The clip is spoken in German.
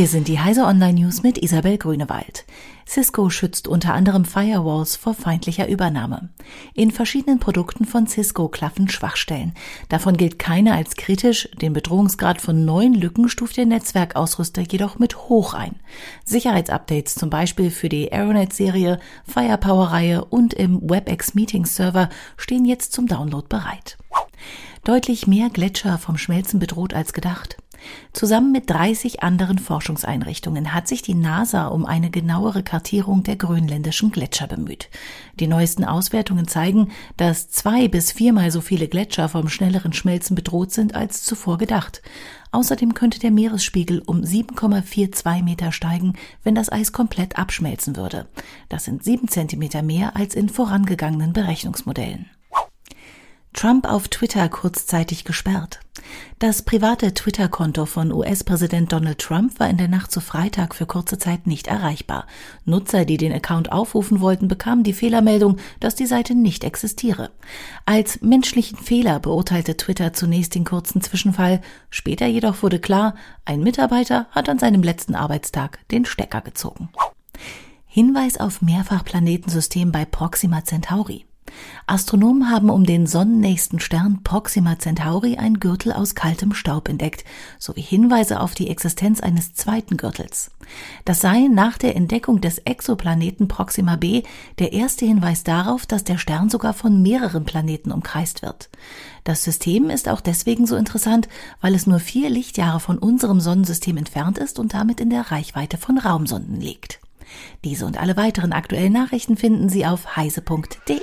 Hier sind die Heise Online News mit Isabel Grünewald. Cisco schützt unter anderem Firewalls vor feindlicher Übernahme. In verschiedenen Produkten von Cisco klaffen Schwachstellen. Davon gilt keine als kritisch. Den Bedrohungsgrad von neun Lücken stuft der Netzwerkausrüster jedoch mit hoch ein. Sicherheitsupdates zum Beispiel für die Aeronet-Serie, Firepower-Reihe und im WebEx Meeting Server stehen jetzt zum Download bereit. Deutlich mehr Gletscher vom Schmelzen bedroht als gedacht. Zusammen mit 30 anderen Forschungseinrichtungen hat sich die NASA um eine genauere Kartierung der grönländischen Gletscher bemüht. Die neuesten Auswertungen zeigen, dass zwei bis viermal so viele Gletscher vom schnelleren Schmelzen bedroht sind als zuvor gedacht. Außerdem könnte der Meeresspiegel um 7,42 Meter steigen, wenn das Eis komplett abschmelzen würde. Das sind sieben Zentimeter mehr als in vorangegangenen Berechnungsmodellen. Trump auf Twitter kurzzeitig gesperrt. Das private Twitter-Konto von US-Präsident Donald Trump war in der Nacht zu Freitag für kurze Zeit nicht erreichbar. Nutzer, die den Account aufrufen wollten, bekamen die Fehlermeldung, dass die Seite nicht existiere. Als menschlichen Fehler beurteilte Twitter zunächst den kurzen Zwischenfall, später jedoch wurde klar, ein Mitarbeiter hat an seinem letzten Arbeitstag den Stecker gezogen. Hinweis auf Mehrfachplanetensystem bei Proxima Centauri. Astronomen haben um den sonnennächsten Stern Proxima Centauri ein Gürtel aus kaltem Staub entdeckt, sowie Hinweise auf die Existenz eines zweiten Gürtels. Das sei nach der Entdeckung des Exoplaneten Proxima b der erste Hinweis darauf, dass der Stern sogar von mehreren Planeten umkreist wird. Das System ist auch deswegen so interessant, weil es nur vier Lichtjahre von unserem Sonnensystem entfernt ist und damit in der Reichweite von Raumsonden liegt. Diese und alle weiteren aktuellen Nachrichten finden Sie auf heise.de.